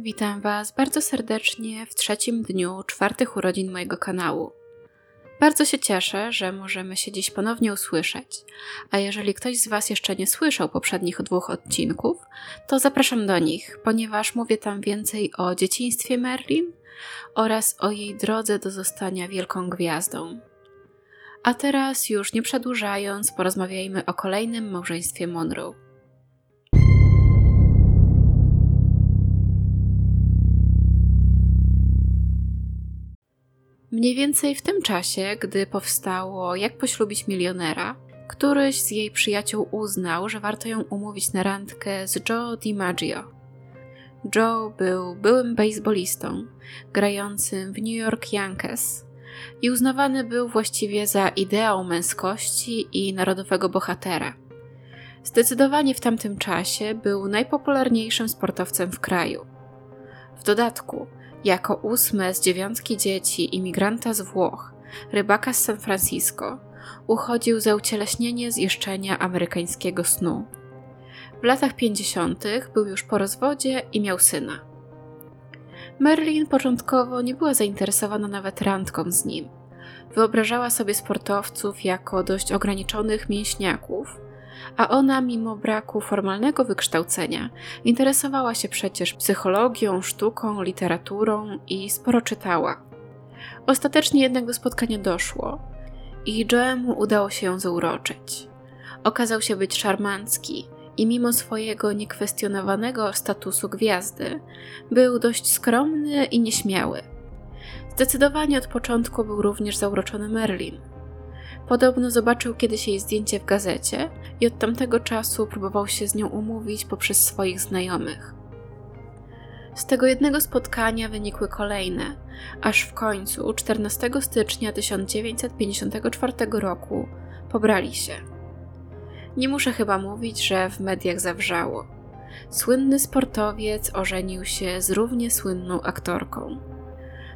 Witam Was bardzo serdecznie w trzecim dniu czwartych urodzin mojego kanału. Bardzo się cieszę, że możemy się dziś ponownie usłyszeć, a jeżeli ktoś z Was jeszcze nie słyszał poprzednich dwóch odcinków, to zapraszam do nich, ponieważ mówię tam więcej o dzieciństwie Merlin oraz o jej drodze do zostania wielką gwiazdą. A teraz, już nie przedłużając, porozmawiajmy o kolejnym małżeństwie Monroe. Mniej więcej w tym czasie, gdy powstało Jak poślubić milionera, któryś z jej przyjaciół uznał, że warto ją umówić na randkę z Joe DiMaggio. Joe był byłym baseballistą, grającym w New York Yankees i uznawany był właściwie za ideał męskości i narodowego bohatera. Zdecydowanie w tamtym czasie był najpopularniejszym sportowcem w kraju. W dodatku, jako ósme z dziewiątki dzieci imigranta z Włoch, rybaka z San Francisco, uchodził za ucieleśnienie zjeszczenia amerykańskiego snu. W latach 50. był już po rozwodzie i miał syna. Merlin początkowo nie była zainteresowana nawet randką z nim. Wyobrażała sobie sportowców jako dość ograniczonych mięśniaków, a ona, mimo braku formalnego wykształcenia, interesowała się przecież psychologią, sztuką, literaturą i sporo czytała. Ostatecznie jednak do spotkania doszło i Joemu udało się ją zauroczyć. Okazał się być szarmancki i mimo swojego niekwestionowanego statusu gwiazdy, był dość skromny i nieśmiały. Zdecydowanie od początku był również zauroczony Merlin. Podobno zobaczył kiedyś jej zdjęcie w gazecie i od tamtego czasu próbował się z nią umówić poprzez swoich znajomych. Z tego jednego spotkania wynikły kolejne, aż w końcu 14 stycznia 1954 roku pobrali się. Nie muszę chyba mówić, że w mediach zawrzało. Słynny sportowiec ożenił się z równie słynną aktorką.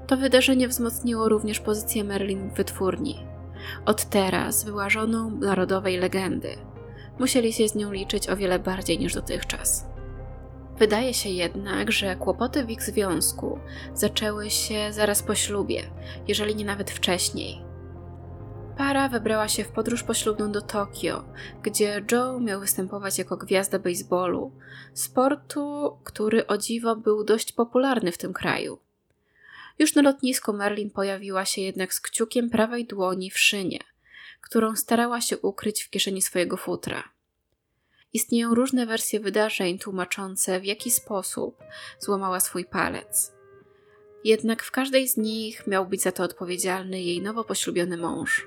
To wydarzenie wzmocniło również pozycję Merlin w wytwórni. Od teraz była żoną narodowej legendy. Musieli się z nią liczyć o wiele bardziej niż dotychczas. Wydaje się jednak, że kłopoty w ich związku zaczęły się zaraz po ślubie, jeżeli nie nawet wcześniej. Para wybrała się w podróż poślubną do Tokio, gdzie Joe miał występować jako gwiazda baseballu, sportu, który o dziwo był dość popularny w tym kraju. Już na lotnisku Merlin pojawiła się jednak z kciukiem prawej dłoni w szynie, którą starała się ukryć w kieszeni swojego futra. Istnieją różne wersje wydarzeń tłumaczące, w jaki sposób złamała swój palec. Jednak w każdej z nich miał być za to odpowiedzialny jej nowo poślubiony mąż.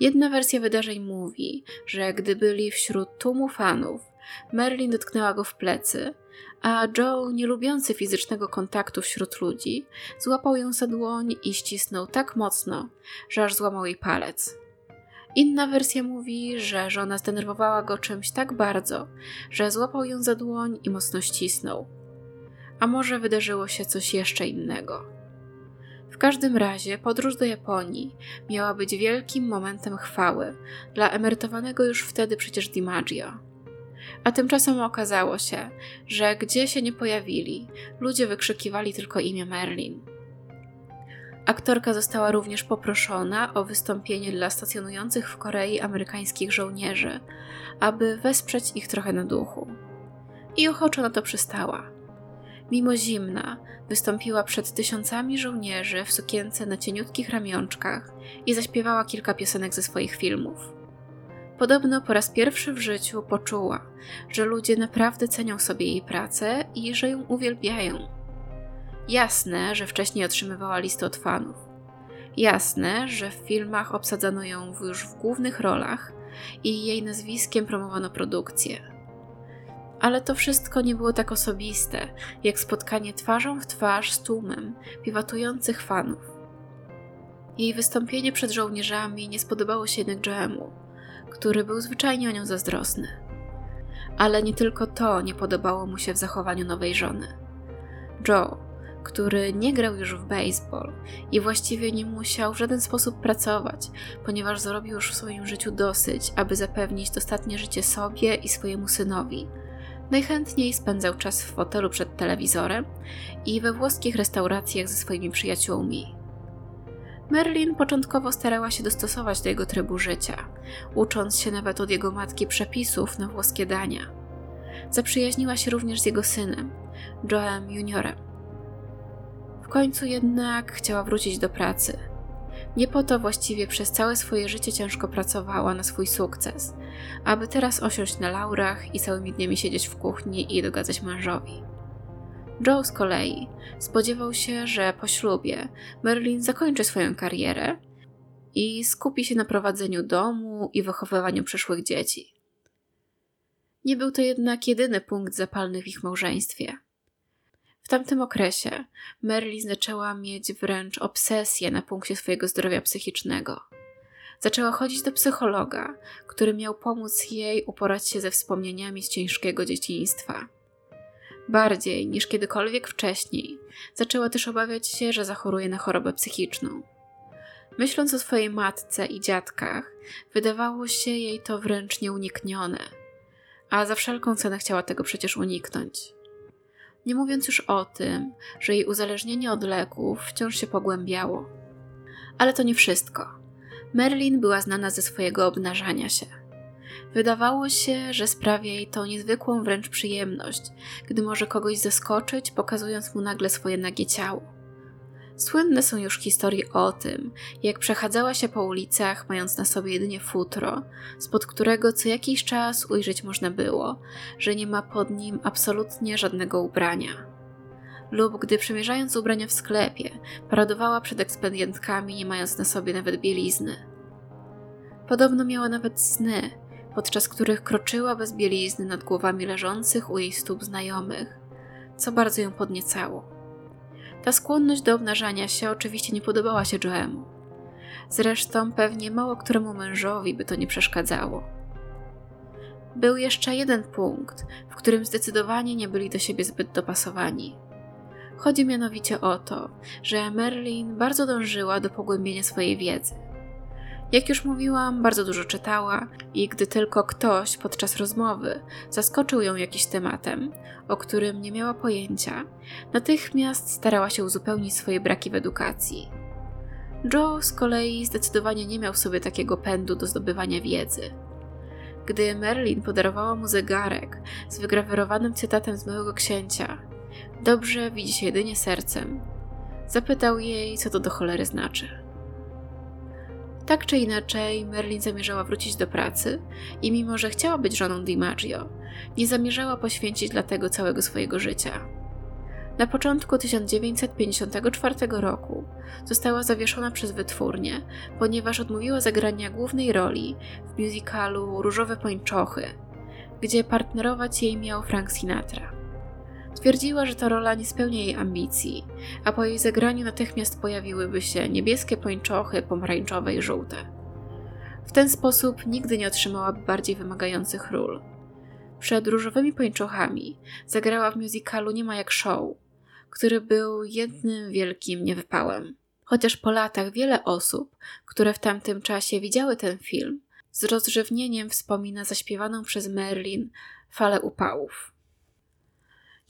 Jedna wersja wydarzeń mówi, że gdy byli wśród tłumu fanów, Merlin dotknęła go w plecy, a Joe, nie lubiący fizycznego kontaktu wśród ludzi, złapał ją za dłoń i ścisnął tak mocno, że aż złamał jej palec. Inna wersja mówi, że żona zdenerwowała go czymś tak bardzo, że złapał ją za dłoń i mocno ścisnął. A może wydarzyło się coś jeszcze innego. W każdym razie podróż do Japonii miała być wielkim momentem chwały dla emerytowanego już wtedy przecież DiMaggio. A tymczasem okazało się, że gdzie się nie pojawili, ludzie wykrzykiwali tylko imię Merlin. Aktorka została również poproszona o wystąpienie dla stacjonujących w Korei amerykańskich żołnierzy, aby wesprzeć ich trochę na duchu. I ochoczo na to przystała. Mimo zimna, wystąpiła przed tysiącami żołnierzy w sukience na cieniutkich ramionczkach i zaśpiewała kilka piosenek ze swoich filmów. Podobno po raz pierwszy w życiu poczuła, że ludzie naprawdę cenią sobie jej pracę i że ją uwielbiają. Jasne, że wcześniej otrzymywała listy od fanów. Jasne, że w filmach obsadzano ją już w głównych rolach i jej nazwiskiem promowano produkcję. Ale to wszystko nie było tak osobiste, jak spotkanie twarzą w twarz z tłumem piwatujących fanów. Jej wystąpienie przed żołnierzami nie spodobało się jednak Joemu który był zwyczajnie o nią zazdrosny. Ale nie tylko to nie podobało mu się w zachowaniu nowej żony. Joe, który nie grał już w baseball i właściwie nie musiał w żaden sposób pracować, ponieważ zarobił już w swoim życiu dosyć, aby zapewnić dostatnie życie sobie i swojemu synowi, Najchętniej spędzał czas w fotelu przed telewizorem i we włoskich restauracjach ze swoimi przyjaciółmi. Merlin początkowo starała się dostosować do jego trybu życia, ucząc się nawet od jego matki przepisów na włoskie dania. Zaprzyjaźniła się również z jego synem, Joem Juniorem. W końcu jednak chciała wrócić do pracy. Nie po to właściwie przez całe swoje życie ciężko pracowała na swój sukces, aby teraz osiąść na laurach i całymi dniami siedzieć w kuchni i dogadzać mężowi. Joe z kolei spodziewał się, że po ślubie Merlin zakończy swoją karierę i skupi się na prowadzeniu domu i wychowywaniu przyszłych dzieci. Nie był to jednak jedyny punkt zapalny w ich małżeństwie. W tamtym okresie Merlin zaczęła mieć wręcz obsesję na punkcie swojego zdrowia psychicznego. Zaczęła chodzić do psychologa, który miał pomóc jej uporać się ze wspomnieniami z ciężkiego dzieciństwa. Bardziej niż kiedykolwiek wcześniej, zaczęła też obawiać się, że zachoruje na chorobę psychiczną. Myśląc o swojej matce i dziadkach, wydawało się jej to wręcz nieuniknione, a za wszelką cenę chciała tego przecież uniknąć. Nie mówiąc już o tym, że jej uzależnienie od leków wciąż się pogłębiało. Ale to nie wszystko. Merlin była znana ze swojego obnażania się. Wydawało się, że sprawia jej to niezwykłą wręcz przyjemność, gdy może kogoś zaskoczyć, pokazując mu nagle swoje nagie ciało. Słynne są już historie o tym, jak przechadzała się po ulicach, mając na sobie jedynie futro, spod którego co jakiś czas ujrzeć można było, że nie ma pod nim absolutnie żadnego ubrania. Lub gdy przemierzając ubrania w sklepie, paradowała przed ekspedientkami, nie mając na sobie nawet bielizny. Podobno miała nawet sny, podczas których kroczyła bez bielizny nad głowami leżących u jej stóp znajomych, co bardzo ją podniecało. Ta skłonność do obnażania się oczywiście nie podobała się Joemu. Zresztą pewnie mało któremu mężowi by to nie przeszkadzało. Był jeszcze jeden punkt, w którym zdecydowanie nie byli do siebie zbyt dopasowani. Chodzi mianowicie o to, że Merlin bardzo dążyła do pogłębienia swojej wiedzy. Jak już mówiłam, bardzo dużo czytała i gdy tylko ktoś podczas rozmowy zaskoczył ją jakimś tematem, o którym nie miała pojęcia, natychmiast starała się uzupełnić swoje braki w edukacji. Joe z kolei zdecydowanie nie miał sobie takiego pędu do zdobywania wiedzy. Gdy Merlin podarowała mu zegarek z wygrawerowanym cytatem z Małego Księcia, dobrze widzi się jedynie sercem, zapytał jej, co to do cholery znaczy. Tak czy inaczej, Merlin zamierzała wrócić do pracy i mimo, że chciała być żoną DiMaggio, nie zamierzała poświęcić dla tego całego swojego życia. Na początku 1954 roku została zawieszona przez wytwórnię, ponieważ odmówiła zagrania głównej roli w musicalu Różowe Pończochy, gdzie partnerować jej miał Frank Sinatra. Twierdziła, że ta rola nie spełnia jej ambicji, a po jej zagraniu natychmiast pojawiłyby się niebieskie pończochy, pomarańczowe i żółte. W ten sposób nigdy nie otrzymałaby bardziej wymagających ról. Przed różowymi pończochami zagrała w musicalu Nie ma jak show, który był jednym wielkim niewypałem. Chociaż po latach wiele osób, które w tamtym czasie widziały ten film, z rozrzewnieniem wspomina zaśpiewaną przez Merlin falę upałów.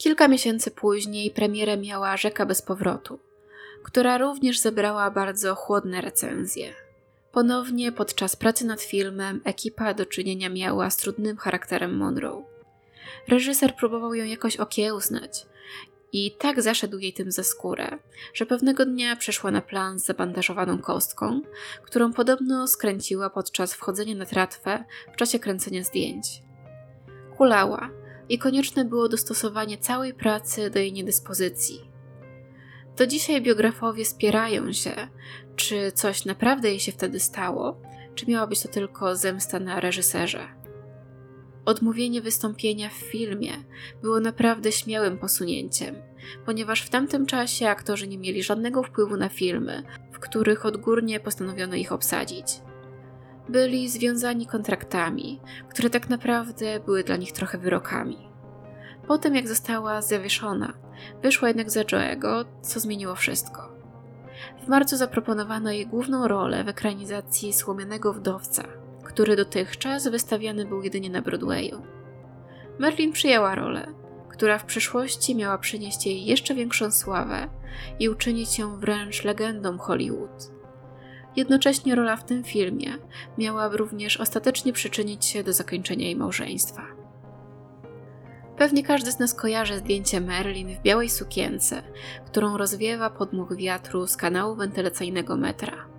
Kilka miesięcy później premierę miała Rzeka bez powrotu, która również zebrała bardzo chłodne recenzje. Ponownie podczas pracy nad filmem ekipa do czynienia miała z trudnym charakterem Monroe. Reżyser próbował ją jakoś okiełznać i tak zaszedł jej tym za skórę, że pewnego dnia przeszła na plan z zabandażowaną kostką, którą podobno skręciła podczas wchodzenia na tratwę w czasie kręcenia zdjęć. Kulała, i konieczne było dostosowanie całej pracy do jej niedyspozycji. Do dzisiaj biografowie spierają się, czy coś naprawdę jej się wtedy stało, czy miała być to tylko zemsta na reżyserze. Odmówienie wystąpienia w filmie było naprawdę śmiałym posunięciem, ponieważ w tamtym czasie aktorzy nie mieli żadnego wpływu na filmy, w których odgórnie postanowiono ich obsadzić. Byli związani kontraktami, które tak naprawdę były dla nich trochę wyrokami. Po tym, jak została zawieszona, wyszła jednak za Joe'ego, co zmieniło wszystko. W marcu zaproponowano jej główną rolę w ekranizacji Słomianego Wdowca, który dotychczas wystawiany był jedynie na Broadwayu. Merlin przyjęła rolę, która w przyszłości miała przynieść jej jeszcze większą sławę i uczynić ją wręcz legendą Hollywood. Jednocześnie rola w tym filmie miała również ostatecznie przyczynić się do zakończenia jej małżeństwa. Pewnie każdy z nas kojarzy zdjęcie Merlin w białej sukience, którą rozwiewa podmuch wiatru z kanału wentylacyjnego metra.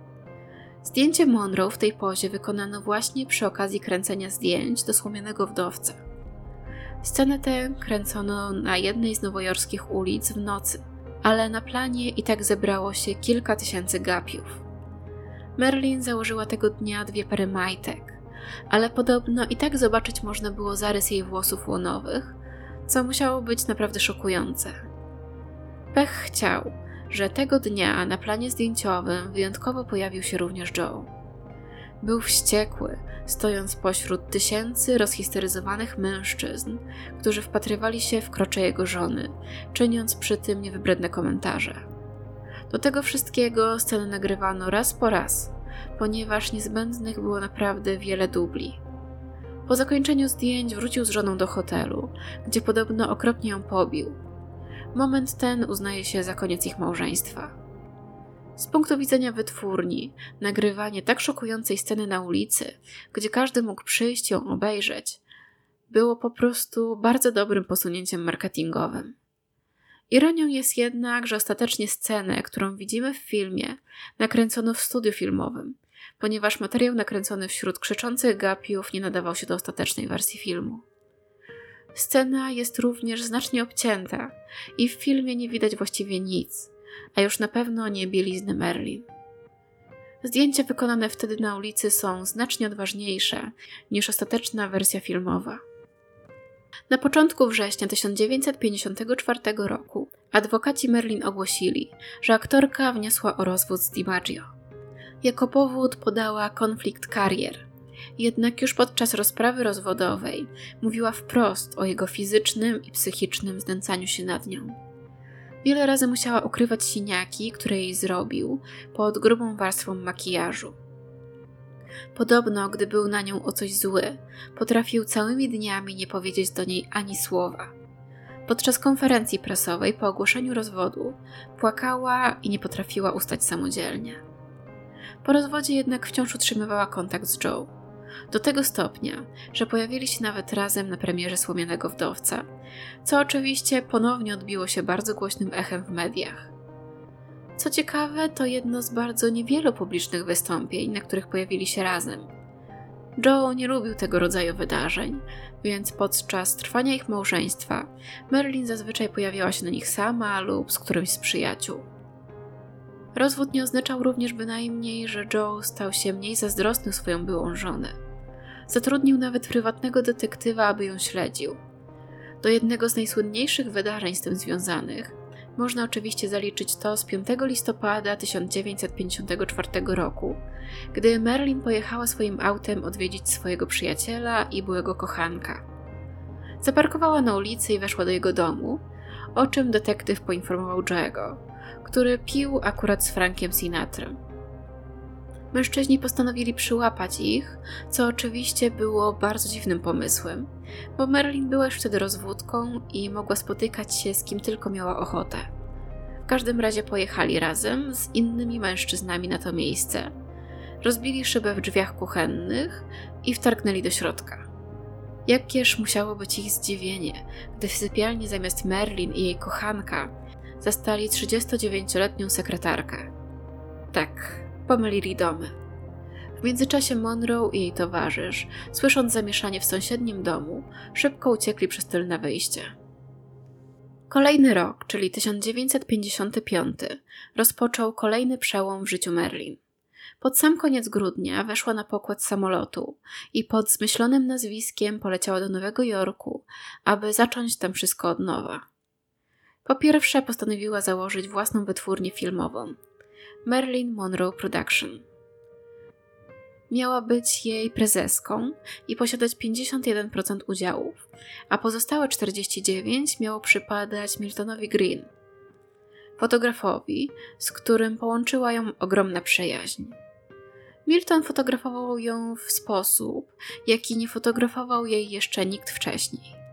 Zdjęcie Monroe w tej pozie wykonano właśnie przy okazji kręcenia zdjęć do słomionego wdowca. Scenę tę kręcono na jednej z nowojorskich ulic w nocy, ale na planie i tak zebrało się kilka tysięcy gapiów. Merlin założyła tego dnia dwie pary majtek, ale podobno i tak zobaczyć można było zarys jej włosów łonowych, co musiało być naprawdę szokujące. Pech chciał, że tego dnia na planie zdjęciowym wyjątkowo pojawił się również Joe. Był wściekły, stojąc pośród tysięcy rozhisteryzowanych mężczyzn, którzy wpatrywali się w krocze jego żony, czyniąc przy tym niewybredne komentarze. Do tego wszystkiego scenę nagrywano raz po raz, ponieważ niezbędnych było naprawdę wiele dubli. Po zakończeniu zdjęć wrócił z żoną do hotelu, gdzie podobno okropnie ją pobił. Moment ten uznaje się za koniec ich małżeństwa. Z punktu widzenia wytwórni, nagrywanie tak szokującej sceny na ulicy, gdzie każdy mógł przyjść ją obejrzeć, było po prostu bardzo dobrym posunięciem marketingowym. Ironią jest jednak, że ostatecznie scenę, którą widzimy w filmie, nakręcono w studiu filmowym, ponieważ materiał nakręcony wśród krzyczących gapiów nie nadawał się do ostatecznej wersji filmu. Scena jest również znacznie obcięta i w filmie nie widać właściwie nic, a już na pewno nie bielizny Merlin. Zdjęcia wykonane wtedy na ulicy są znacznie odważniejsze niż ostateczna wersja filmowa. Na początku września 1954 roku adwokaci Merlin ogłosili, że aktorka wniosła o rozwód z DiMaggio. Jako powód podała konflikt karier. Jednak już podczas rozprawy rozwodowej mówiła wprost o jego fizycznym i psychicznym znęcaniu się nad nią. Wiele razy musiała ukrywać siniaki, które jej zrobił, pod grubą warstwą makijażu. Podobno, gdy był na nią o coś zły, potrafił całymi dniami nie powiedzieć do niej ani słowa. Podczas konferencji prasowej po ogłoszeniu rozwodu płakała i nie potrafiła ustać samodzielnie. Po rozwodzie jednak wciąż utrzymywała kontakt z Joe. Do tego stopnia, że pojawili się nawet razem na premierze Słomianego Wdowca, co oczywiście ponownie odbiło się bardzo głośnym echem w mediach. Co ciekawe, to jedno z bardzo niewielu publicznych wystąpień, na których pojawili się razem. Joe nie lubił tego rodzaju wydarzeń, więc podczas trwania ich małżeństwa Marilyn zazwyczaj pojawiała się na nich sama lub z którymś z przyjaciół. Rozwód nie oznaczał również bynajmniej, że Joe stał się mniej zazdrosny swoją byłą żonę. Zatrudnił nawet prywatnego detektywa, aby ją śledził. Do jednego z najsłynniejszych wydarzeń z tym związanych można oczywiście zaliczyć to z 5 listopada 1954 roku, gdy Merlin pojechała swoim autem odwiedzić swojego przyjaciela i byłego kochanka. Zaparkowała na ulicy i weszła do jego domu, o czym detektyw poinformował Joe'ego, który pił akurat z Frankiem Sinatrem. Mężczyźni postanowili przyłapać ich, co oczywiście było bardzo dziwnym pomysłem, bo Merlin była już wtedy rozwódką i mogła spotykać się z kim tylko miała ochotę. W każdym razie pojechali razem z innymi mężczyznami na to miejsce. Rozbili szybę w drzwiach kuchennych i wtargnęli do środka. Jakież musiało być ich zdziwienie, gdy w sypialni zamiast Merlin i jej kochanka zastali 39-letnią sekretarkę. Tak, pomylili domy. W międzyczasie Monroe i jej towarzysz, słysząc zamieszanie w sąsiednim domu, szybko uciekli przez tylne wyjście. Kolejny rok, czyli 1955, rozpoczął kolejny przełom w życiu Merlin. Pod sam koniec grudnia weszła na pokład samolotu i pod zmyślonym nazwiskiem poleciała do Nowego Jorku, aby zacząć tam wszystko od nowa. Po pierwsze, postanowiła założyć własną wytwórnię filmową Merlin Monroe Production. Miała być jej prezeską i posiadać 51% udziałów, a pozostałe 49% miało przypadać Miltonowi Green, fotografowi, z którym połączyła ją ogromna przyjaźń. Milton fotografował ją w sposób, jaki nie fotografował jej jeszcze nikt wcześniej.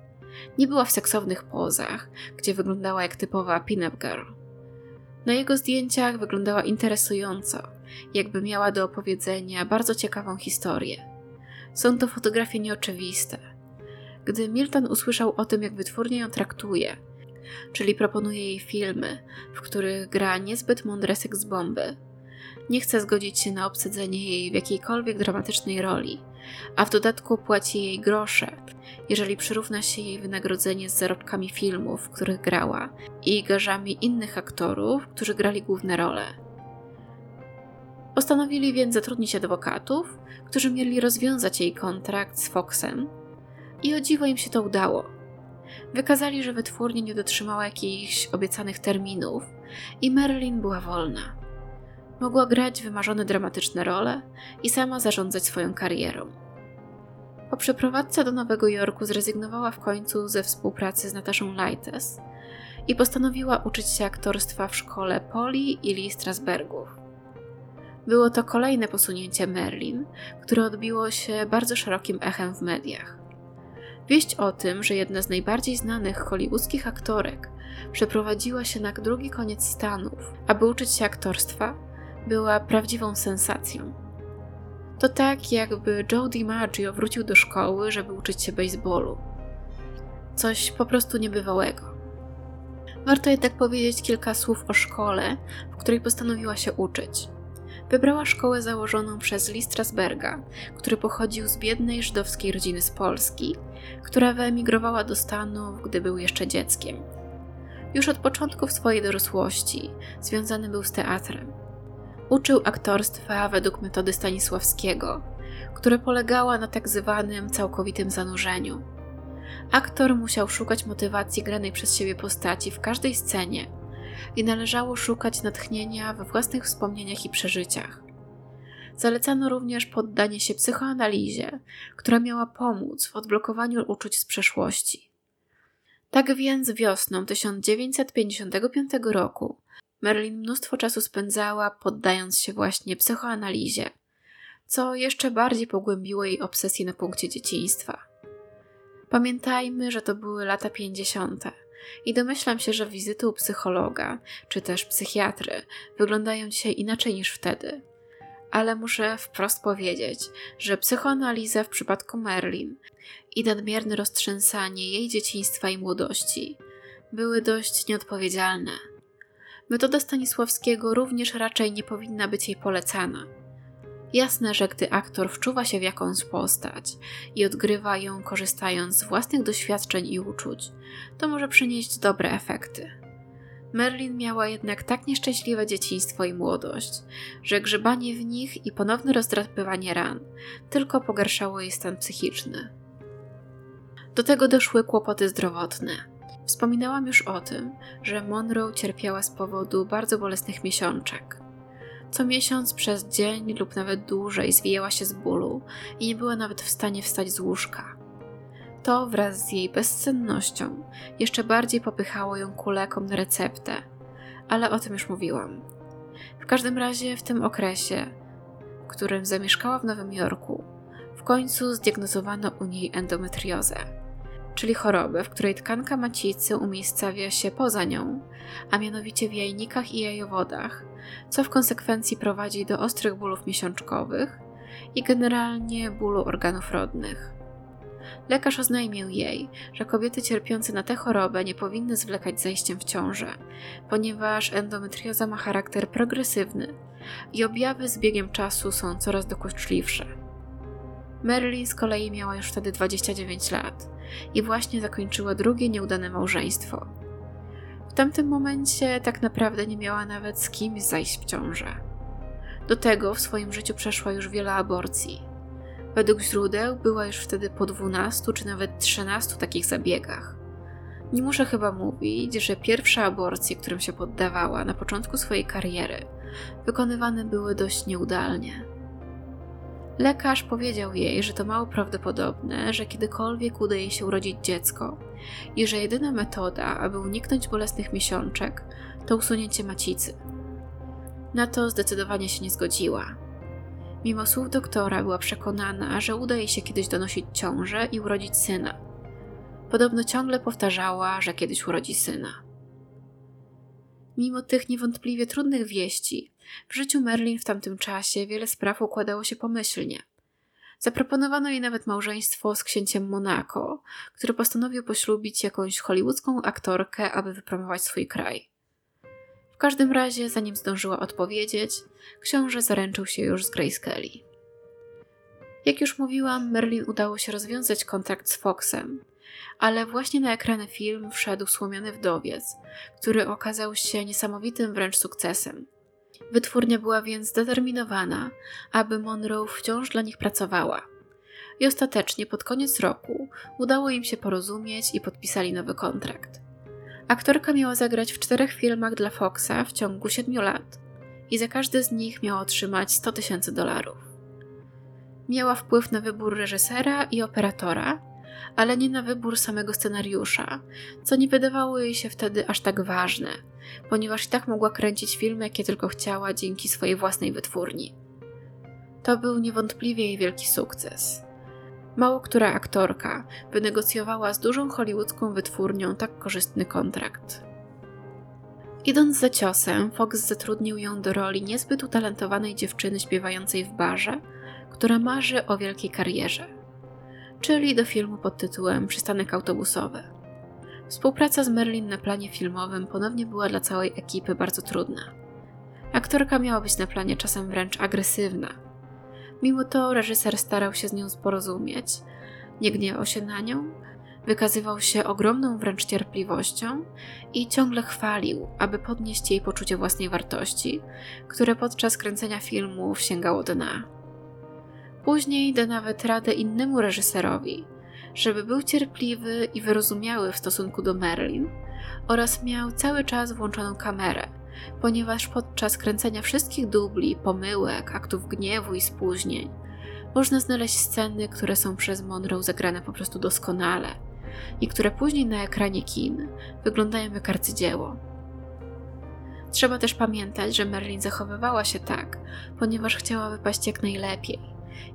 Nie była w seksownych pozach, gdzie wyglądała jak typowa pin-up girl. Na jego zdjęciach wyglądała interesująco, jakby miała do opowiedzenia bardzo ciekawą historię. Są to fotografie nieoczywiste. Gdy Milton usłyszał o tym, jak wytwórnie ją traktuje, czyli proponuje jej filmy, w których gra niezbyt mądre seks bomby, nie chce zgodzić się na obsadzenie jej w jakiejkolwiek dramatycznej roli, a w dodatku płaci jej grosze, jeżeli przyrówna się jej wynagrodzenie z zarobkami filmów, w których grała i garzami innych aktorów, którzy grali główne role. Postanowili więc zatrudnić adwokatów, którzy mieli rozwiązać jej kontrakt z Foxem i o dziwo im się to udało. Wykazali, że wytwórnia nie dotrzymała jakichś obiecanych terminów i Marilyn była wolna. Mogła grać wymarzone dramatyczne role i sama zarządzać swoją karierą. Po przeprowadzce do Nowego Jorku zrezygnowała w końcu ze współpracy z Nataszą Leites i postanowiła uczyć się aktorstwa w szkole Poli i Lee Strasbergów. Było to kolejne posunięcie Merlin, które odbiło się bardzo szerokim echem w mediach. Wieść o tym, że jedna z najbardziej znanych hollywoodzkich aktorek przeprowadziła się na drugi koniec Stanów, aby uczyć się aktorstwa, była prawdziwą sensacją. To tak, jakby Joe DiMaggio wrócił do szkoły, żeby uczyć się baseballu. Coś po prostu niebywałego. Warto jednak powiedzieć kilka słów o szkole, w której postanowiła się uczyć. Wybrała szkołę założoną przez Lee Strasberga, który pochodził z biednej żydowskiej rodziny z Polski, która wyemigrowała do Stanów, gdy był jeszcze dzieckiem. Już od początków swojej dorosłości związany był z teatrem. Uczył aktorstwa według metody Stanisławskiego, która polegała na tak zwanym całkowitym zanurzeniu. Aktor musiał szukać motywacji granej przez siebie postaci w każdej scenie i należało szukać natchnienia we własnych wspomnieniach i przeżyciach. Zalecano również poddanie się psychoanalizie, która miała pomóc w odblokowaniu uczuć z przeszłości. Tak więc wiosną 1955 roku Merlin mnóstwo czasu spędzała poddając się właśnie psychoanalizie, co jeszcze bardziej pogłębiło jej obsesję na punkcie dzieciństwa. Pamiętajmy, że to były lata 50. i domyślam się, że wizyty u psychologa czy też psychiatry wyglądają dzisiaj inaczej niż wtedy. Ale muszę wprost powiedzieć, że psychoanaliza w przypadku Merlin i nadmierne roztrzęsanie jej dzieciństwa i młodości były dość nieodpowiedzialne. Metoda Stanisławskiego również raczej nie powinna być jej polecana. Jasne, że gdy aktor wczuwa się w jakąś postać i odgrywa ją korzystając z własnych doświadczeń i uczuć, to może przynieść dobre efekty. Merlin miała jednak tak nieszczęśliwe dzieciństwo i młodość, że grzebanie w nich i ponowne rozdrapywanie ran tylko pogarszało jej stan psychiczny. Do tego doszły kłopoty zdrowotne. Wspominałam już o tym, że Monroe cierpiała z powodu bardzo bolesnych miesiączek. Co miesiąc przez dzień lub nawet dłużej zwijała się z bólu i nie była nawet w stanie wstać z łóżka. To wraz z jej bezsennością jeszcze bardziej popychało ją ku lekom na receptę, ale o tym już mówiłam. W każdym razie w tym okresie, w którym zamieszkała w Nowym Jorku, w końcu zdiagnozowano u niej endometriozę czyli chorobę, w której tkanka macicy umiejscawia się poza nią, a mianowicie w jajnikach i jajowodach, co w konsekwencji prowadzi do ostrych bólów miesiączkowych i generalnie bólu organów rodnych. Lekarz oznajmił jej, że kobiety cierpiące na tę chorobę nie powinny zwlekać zajściem w ciążę, ponieważ endometrioza ma charakter progresywny i objawy z biegiem czasu są coraz dokuczliwsze. Marilyn z kolei miała już wtedy 29 lat i właśnie zakończyła drugie nieudane małżeństwo. W tamtym momencie tak naprawdę nie miała nawet z kimś zajść w ciążę. Do tego w swoim życiu przeszła już wiele aborcji. Według źródeł była już wtedy po 12 czy nawet 13 takich zabiegach. Nie muszę chyba mówić, że pierwsze aborcje, którym się poddawała na początku swojej kariery, wykonywane były dość nieudalnie. Lekarz powiedział jej, że to mało prawdopodobne, że kiedykolwiek uda jej się urodzić dziecko i że jedyna metoda, aby uniknąć bolesnych miesiączek, to usunięcie macicy. Na to zdecydowanie się nie zgodziła. Mimo słów doktora była przekonana, że uda jej się kiedyś donosić ciążę i urodzić syna. podobno ciągle powtarzała, że kiedyś urodzi syna. Mimo tych niewątpliwie trudnych wieści, w życiu Merlin w tamtym czasie wiele spraw układało się pomyślnie. Zaproponowano jej nawet małżeństwo z księciem Monaco, który postanowił poślubić jakąś hollywoodzką aktorkę, aby wypromować swój kraj. W każdym razie, zanim zdążyła odpowiedzieć, książę zaręczył się już z Grace Kelly. Jak już mówiłam, Merlin udało się rozwiązać kontrakt z Foxem, ale właśnie na ekrany film wszedł Słomiany Wdowiec, który okazał się niesamowitym wręcz sukcesem. Wytwórnia była więc zdeterminowana, aby Monroe wciąż dla nich pracowała. I ostatecznie pod koniec roku udało im się porozumieć i podpisali nowy kontrakt. Aktorka miała zagrać w czterech filmach dla Foxa w ciągu siedmiu lat i za każdy z nich miała otrzymać 100 tysięcy dolarów. Miała wpływ na wybór reżysera i operatora, ale nie na wybór samego scenariusza, co nie wydawało jej się wtedy aż tak ważne, ponieważ i tak mogła kręcić filmy, jakie tylko chciała dzięki swojej własnej wytwórni. To był niewątpliwie jej wielki sukces. Mało która aktorka wynegocjowała z dużą hollywoodzką wytwórnią tak korzystny kontrakt. Idąc za ciosem, Fox zatrudnił ją do roli niezbyt utalentowanej dziewczyny śpiewającej w barze, która marzy o wielkiej karierze czyli do filmu pod tytułem Przystanek autobusowy. Współpraca z Merlin na planie filmowym ponownie była dla całej ekipy bardzo trudna. Aktorka miała być na planie czasem wręcz agresywna. Mimo to reżyser starał się z nią porozumieć, nie gniewał się na nią, wykazywał się ogromną wręcz cierpliwością i ciągle chwalił, aby podnieść jej poczucie własnej wartości, które podczas kręcenia filmów sięgało dna. Później da nawet radę innemu reżyserowi, żeby był cierpliwy i wyrozumiały w stosunku do Merlin oraz miał cały czas włączoną kamerę, ponieważ podczas kręcenia wszystkich dubli, pomyłek, aktów gniewu i spóźnień można znaleźć sceny, które są przez Monroe zagrane po prostu doskonale i które później na ekranie kin wyglądają jak arcydzieło. Trzeba też pamiętać, że Merlin zachowywała się tak, ponieważ chciała wypaść jak najlepiej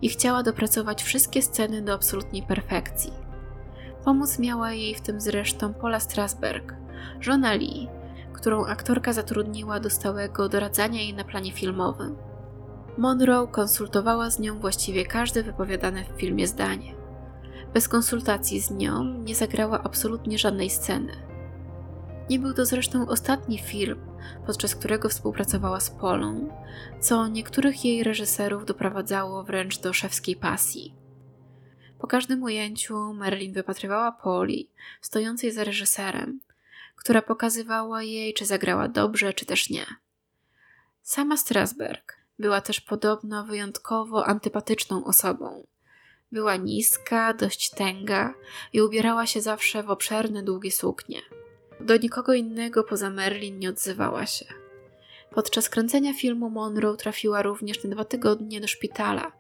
i chciała dopracować wszystkie sceny do absolutnej perfekcji. Pomóc miała jej w tym zresztą Paula Strasberg, żona Lee, którą aktorka zatrudniła do stałego doradzania jej na planie filmowym. Monroe konsultowała z nią właściwie każde wypowiadane w filmie zdanie. Bez konsultacji z nią nie zagrała absolutnie żadnej sceny. Nie był to zresztą ostatni film, podczas którego współpracowała z Polą, co niektórych jej reżyserów doprowadzało wręcz do szewskiej pasji. Po każdym ujęciu Merlin wypatrywała Poli, stojącej za reżyserem, która pokazywała jej, czy zagrała dobrze, czy też nie. Sama Strasberg była też podobno wyjątkowo antypatyczną osobą. Była niska, dość tęga i ubierała się zawsze w obszerne, długie suknie. Do nikogo innego poza Merlin nie odzywała się. Podczas kręcenia filmu Monroe trafiła również na dwa tygodnie do szpitala,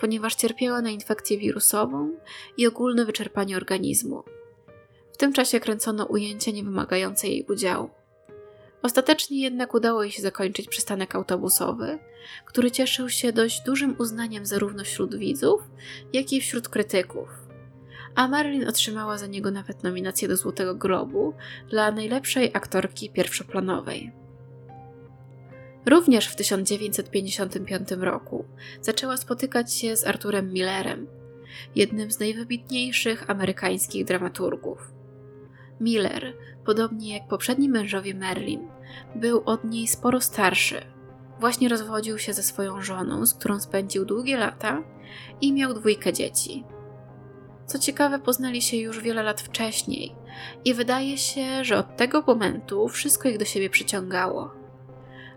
ponieważ cierpiała na infekcję wirusową i ogólne wyczerpanie organizmu. W tym czasie kręcono ujęcia niewymagające jej udziału. Ostatecznie jednak udało jej się zakończyć przystanek autobusowy, który cieszył się dość dużym uznaniem zarówno wśród widzów, jak i wśród krytyków a Marilyn otrzymała za niego nawet nominację do Złotego Globu dla najlepszej aktorki pierwszoplanowej. Również w 1955 roku zaczęła spotykać się z Arturem Millerem, jednym z najwybitniejszych amerykańskich dramaturgów. Miller, podobnie jak poprzedni mężowie Merlin, był od niej sporo starszy. Właśnie rozwodził się ze swoją żoną, z którą spędził długie lata i miał dwójkę dzieci. Co ciekawe, poznali się już wiele lat wcześniej i wydaje się, że od tego momentu wszystko ich do siebie przyciągało.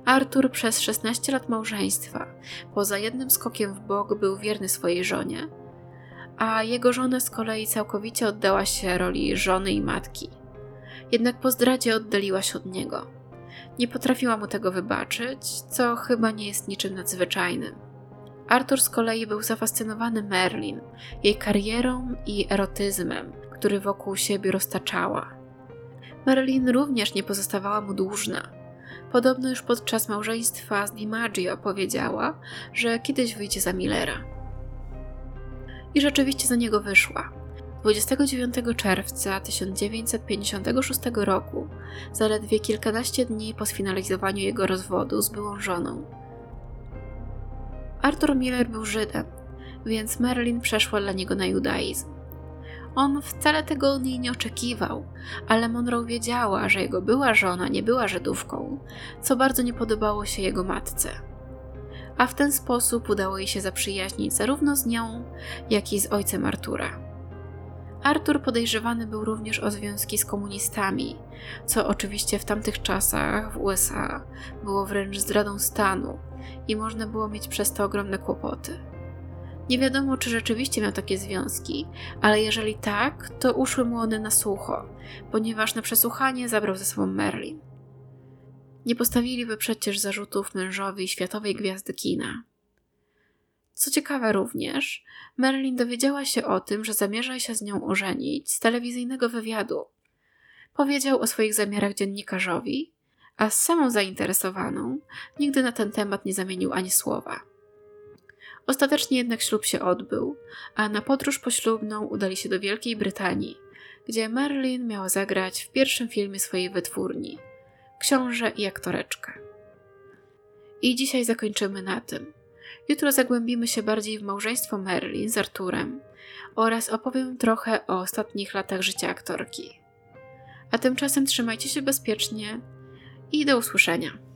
Artur przez 16 lat małżeństwa, poza jednym skokiem w bok, był wierny swojej żonie, a jego żona z kolei całkowicie oddała się roli żony i matki. Jednak po zdradzie oddaliła się od niego. Nie potrafiła mu tego wybaczyć, co chyba nie jest niczym nadzwyczajnym. Arthur z kolei był zafascynowany Merlin, jej karierą i erotyzmem, który wokół siebie roztaczała. Merlin również nie pozostawała mu dłużna. Podobno już podczas małżeństwa z DiMaggio powiedziała, że kiedyś wyjdzie za Millera. I rzeczywiście za niego wyszła. 29 czerwca 1956 roku, zaledwie kilkanaście dni po sfinalizowaniu jego rozwodu z byłą żoną. Arthur Miller był Żydem, więc Marilyn przeszła dla niego na judaizm. On wcale tego od niej nie oczekiwał, ale Monroe wiedziała, że jego była żona nie była Żydówką, co bardzo nie podobało się jego matce. A w ten sposób udało jej się zaprzyjaźnić zarówno z nią, jak i z ojcem Artura. Artur podejrzewany był również o związki z komunistami, co oczywiście w tamtych czasach w USA było wręcz zdradą stanu i można było mieć przez to ogromne kłopoty. Nie wiadomo, czy rzeczywiście miał takie związki, ale jeżeli tak, to uszły mu one na sucho, ponieważ na przesłuchanie zabrał ze sobą Merlin. Nie postawiliby przecież zarzutów mężowi światowej gwiazdy kina. Co ciekawe również, Merlin dowiedziała się o tym, że zamierza się z nią ożenić z telewizyjnego wywiadu. Powiedział o swoich zamiarach dziennikarzowi, a z samą zainteresowaną nigdy na ten temat nie zamienił ani słowa. Ostatecznie jednak ślub się odbył, a na podróż poślubną udali się do Wielkiej Brytanii, gdzie Merlin miała zagrać w pierwszym filmie swojej wytwórni Książę i aktoreczkę. I dzisiaj zakończymy na tym. Jutro zagłębimy się bardziej w małżeństwo Merlin z Arturem oraz opowiem trochę o ostatnich latach życia aktorki. A tymczasem trzymajcie się bezpiecznie i do usłyszenia.